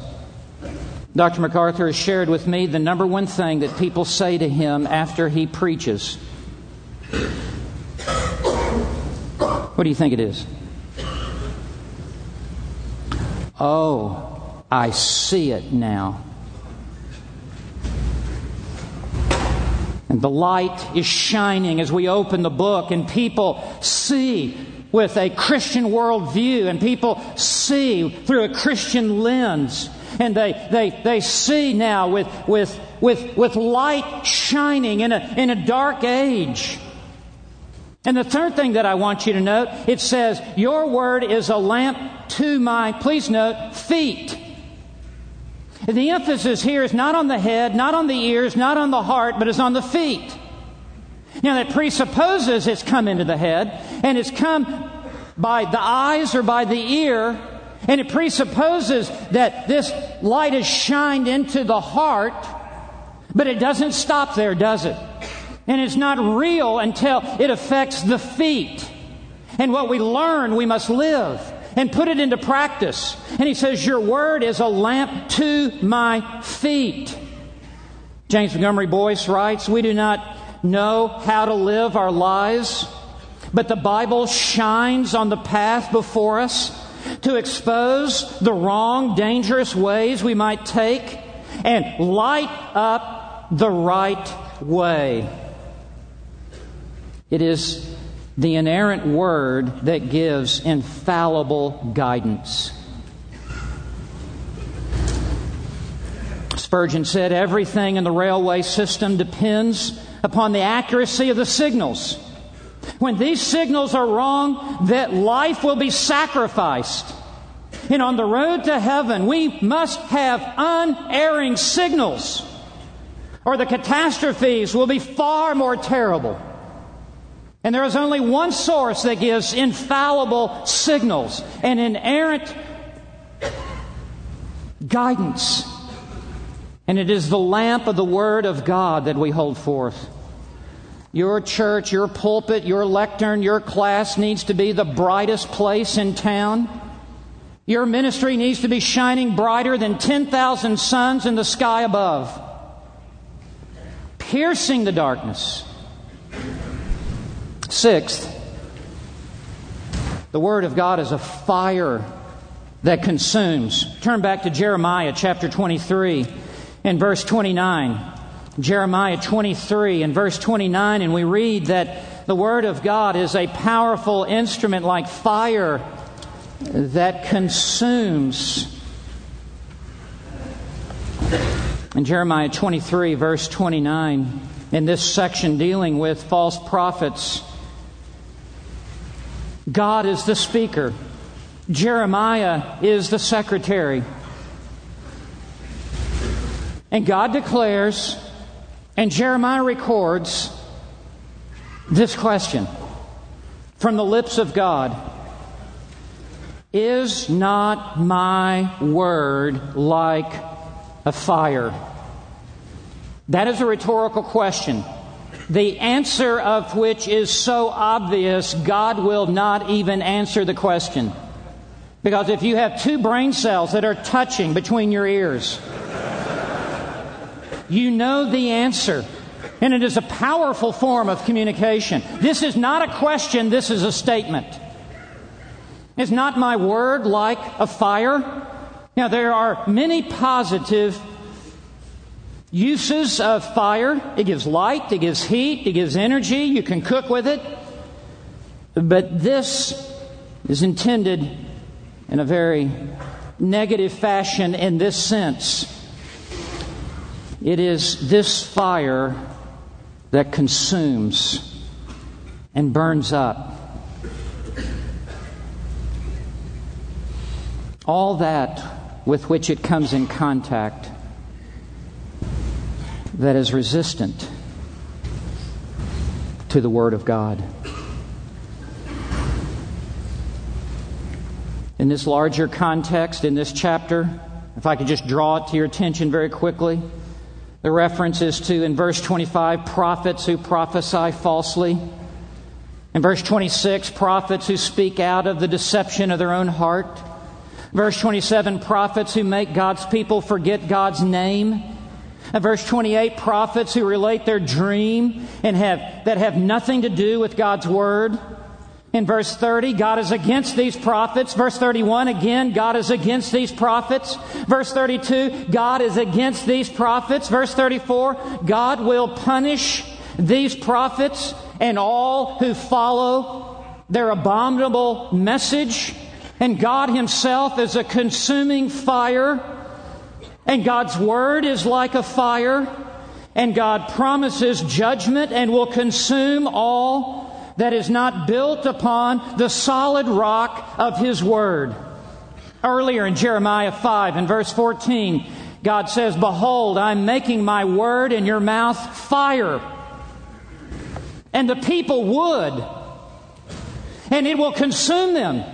Dr. MacArthur has shared with me the number one thing that people say to him after he preaches. What do you think it is? Oh, I see it now. And the light is shining as we open the book, and people see with a Christian worldview, and people see through a Christian lens. And they, they, they see now with, with, with, with light shining in a, in a dark age. And the third thing that I want you to note, it says, Your word is a lamp to my, please note, feet. The emphasis here is not on the head, not on the ears, not on the heart, but is on the feet. Now, that presupposes it's come into the head, and it's come by the eyes or by the ear, and it presupposes that this light is shined into the heart, but it doesn't stop there, does it? And it's not real until it affects the feet. And what we learn, we must live and put it into practice. And he says, Your word is a lamp to my feet. James Montgomery Boice writes, We do not know how to live our lives, but the Bible shines on the path before us to expose the wrong, dangerous ways we might take and light up the right way. It is the inerrant word that gives infallible guidance. Spurgeon said everything in the railway system depends upon the accuracy of the signals. When these signals are wrong, that life will be sacrificed. And on the road to heaven, we must have unerring signals, or the catastrophes will be far more terrible. And there is only one source that gives infallible signals and inerrant guidance. And it is the lamp of the Word of God that we hold forth. Your church, your pulpit, your lectern, your class needs to be the brightest place in town. Your ministry needs to be shining brighter than 10,000 suns in the sky above, piercing the darkness Sixth, the Word of God is a fire that consumes. Turn back to Jeremiah chapter 23 and verse 29. Jeremiah 23 and verse 29, and we read that the Word of God is a powerful instrument like fire that consumes. In Jeremiah 23, verse 29, in this section dealing with false prophets, God is the speaker, Jeremiah is the secretary. And God declares, and Jeremiah records this question from the lips of God Is not my word like a fire? That is a rhetorical question the answer of which is so obvious, God will not even answer the question. Because if you have two brain cells that are touching between your ears, you know the answer. And it is a powerful form of communication. This is not a question, this is a statement. Is not my word like a fire? Now, there are many positive uses of fire. It gives light, it gives heat, it gives energy. You can cook with it. But this is intended in a very negative fashion in this sense. It is this fire that consumes and burns up. All that with which it comes in contact that is resistant to the Word of God. In this larger context, in this chapter, if I could just draw it to your attention very quickly, the reference is to, in verse 25, prophets who prophesy falsely. In verse 26, prophets who speak out of the deception of their own heart. Verse 27, prophets who make God's people forget God's name verse 28, prophets who relate their dream and have, that have nothing to do with God's word. In verse 30, God is against these prophets. Verse 31, again, God is against these prophets. Verse 32, God is against these prophets. Verse 34, God will punish these prophets and all who follow their abominable message. And God Himself is a consuming fire and God's word is like a fire, and God promises judgment and will consume all that is not built upon the solid rock of His word. Earlier in Jeremiah 5 and verse 14, God says, Behold, I'm making my word in your mouth fire. And the people would. And it will consume them.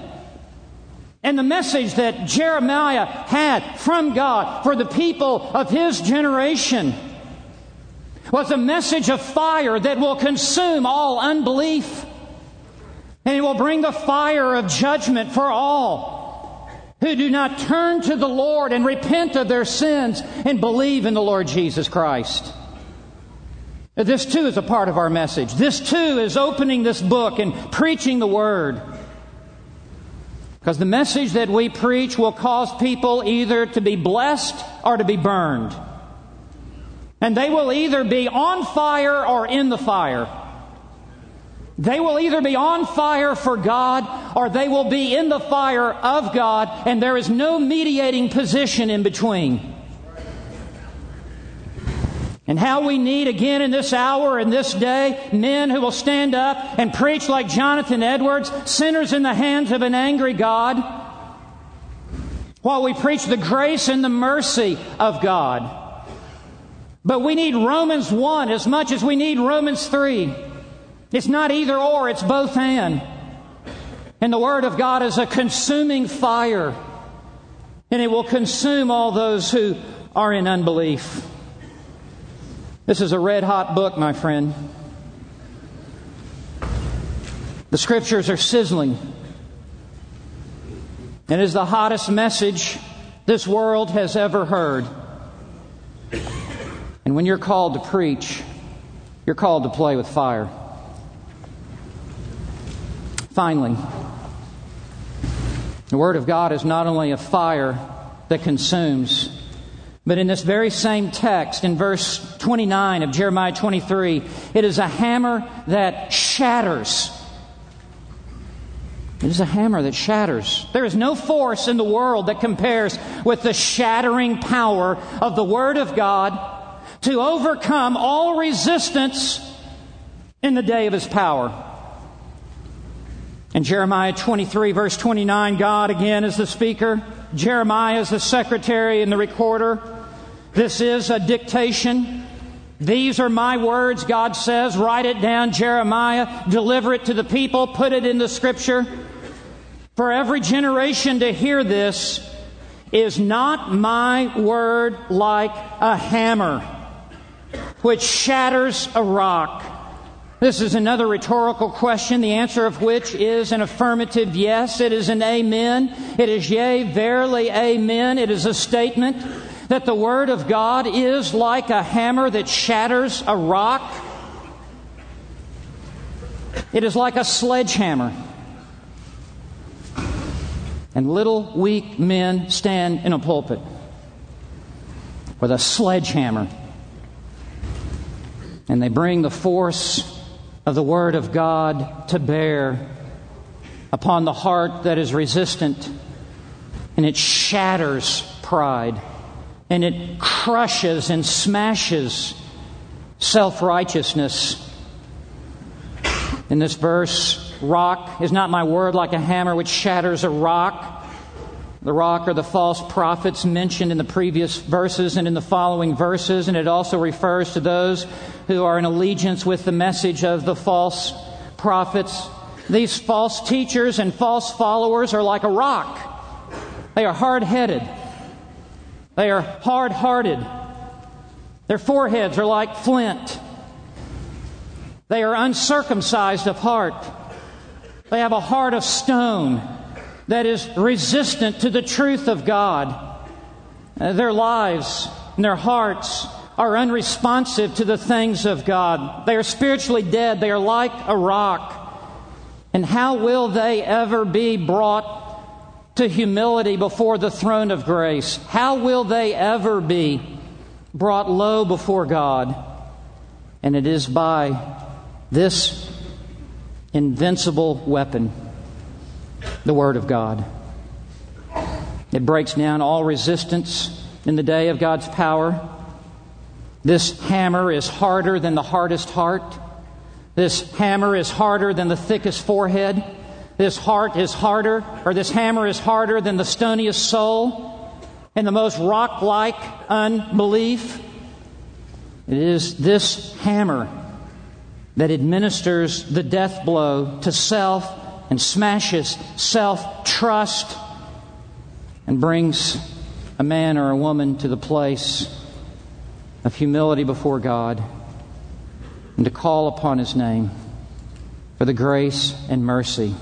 And the message that Jeremiah had from God for the people of his generation was a message of fire that will consume all unbelief. And it will bring the fire of judgment for all who do not turn to the Lord and repent of their sins and believe in the Lord Jesus Christ. This too is a part of our message. This too is opening this book and preaching the Word. Because the message that we preach will cause people either to be blessed or to be burned. And they will either be on fire or in the fire. They will either be on fire for God or they will be in the fire of God, and there is no mediating position in between. And how we need again in this hour and this day men who will stand up and preach like Jonathan Edwards, sinners in the hands of an angry God, while we preach the grace and the mercy of God. But we need Romans 1 as much as we need Romans 3. It's not either or, it's both and. And the Word of God is a consuming fire, and it will consume all those who are in unbelief. This is a red hot book, my friend. The Scriptures are sizzling. It is the hottest message this world has ever heard. And when you're called to preach, you're called to play with fire. Finally, the Word of God is not only a fire that consumes, but in this very same text, in verse 29 of Jeremiah 23, it is a hammer that shatters. It is a hammer that shatters. There is no force in the world that compares with the shattering power of the Word of God to overcome all resistance in the day of his power. In Jeremiah 23, verse 29, God again is the speaker, Jeremiah is the secretary and the recorder. This is a dictation. These are my words, God says. Write it down, Jeremiah. Deliver it to the people. Put it in the scripture. For every generation to hear this is not my word like a hammer which shatters a rock. This is another rhetorical question, the answer of which is an affirmative yes. It is an amen. It is yea, verily, amen. It is a statement that the Word of God is like a hammer that shatters a rock. It is like a sledgehammer. And little weak men stand in a pulpit with a sledgehammer and they bring the force of the Word of God to bear upon the heart that is resistant, and it shatters pride, and it crushes and smashes self righteousness. In this verse, rock is not my word like a hammer which shatters a rock. The rock are the false prophets mentioned in the previous verses and in the following verses, and it also refers to those who are in allegiance with the message of the false prophets. These false teachers and false followers are like a rock. They are hard headed. They are hard hearted. Their foreheads are like flint. They are uncircumcised of heart. They have a heart of stone that is resistant to the truth of God. Uh, their lives and their hearts are unresponsive to the things of God. They are spiritually dead. They are like a rock. And how will they ever be brought to humility before the throne of grace? How will they ever be brought low before God? And it is by this invincible weapon, the Word of God. It breaks down all resistance in the day of God's power. This hammer is harder than the hardest heart. This hammer is harder than the thickest forehead. This heart is harder, or this hammer is harder than the stoniest soul. and the most rock like unbelief. It is this hammer that administers the death blow to self and smashes self trust and brings a man or a woman to the place of humility before God and to call upon His name for the grace and mercy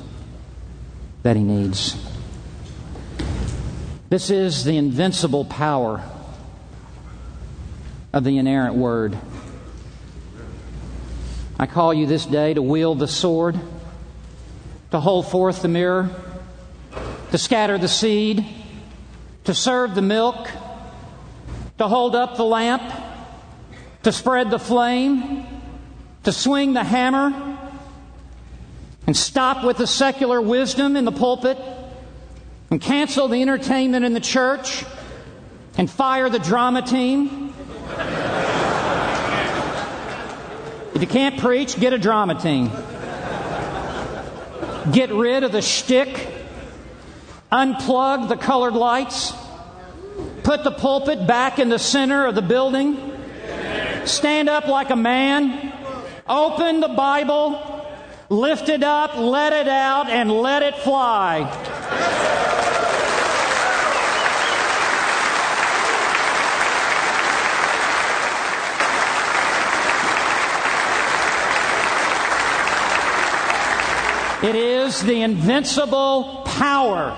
that he needs. This is the invincible power of the inerrant word. I call you this day to wield the sword, to hold forth the mirror, to scatter the seed, to serve the milk, to hold up the lamp, to spread the flame, to swing the hammer and stop with the secular wisdom in the pulpit and cancel the entertainment in the church and fire the drama team. if you can't preach, get a drama team. Get rid of the shtick. Unplug the colored lights. Put the pulpit back in the center of the building. Stand up like a man. Open the Bible Lift it up, let it out, and let it fly. It is the invincible power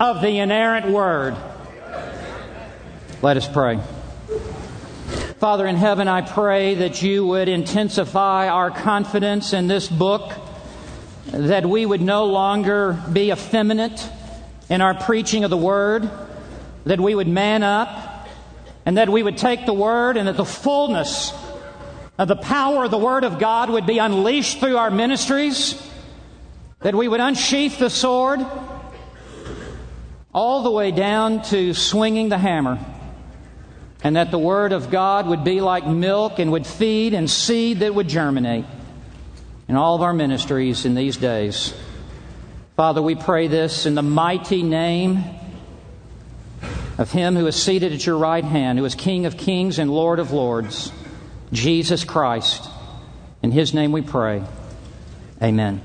of the inerrant word. Let us pray. Father in heaven, I pray that you would intensify our confidence in this book, that we would no longer be effeminate in our preaching of the word, that we would man up, and that we would take the word and that the fullness of the power of the word of God would be unleashed through our ministries, that we would unsheath the sword all the way down to swinging the hammer and that the Word of God would be like milk and would feed and seed that would germinate in all of our ministries in these days. Father, we pray this in the mighty name of Him who is seated at your right hand, who is King of kings and Lord of lords, Jesus Christ. In His name we pray. Amen.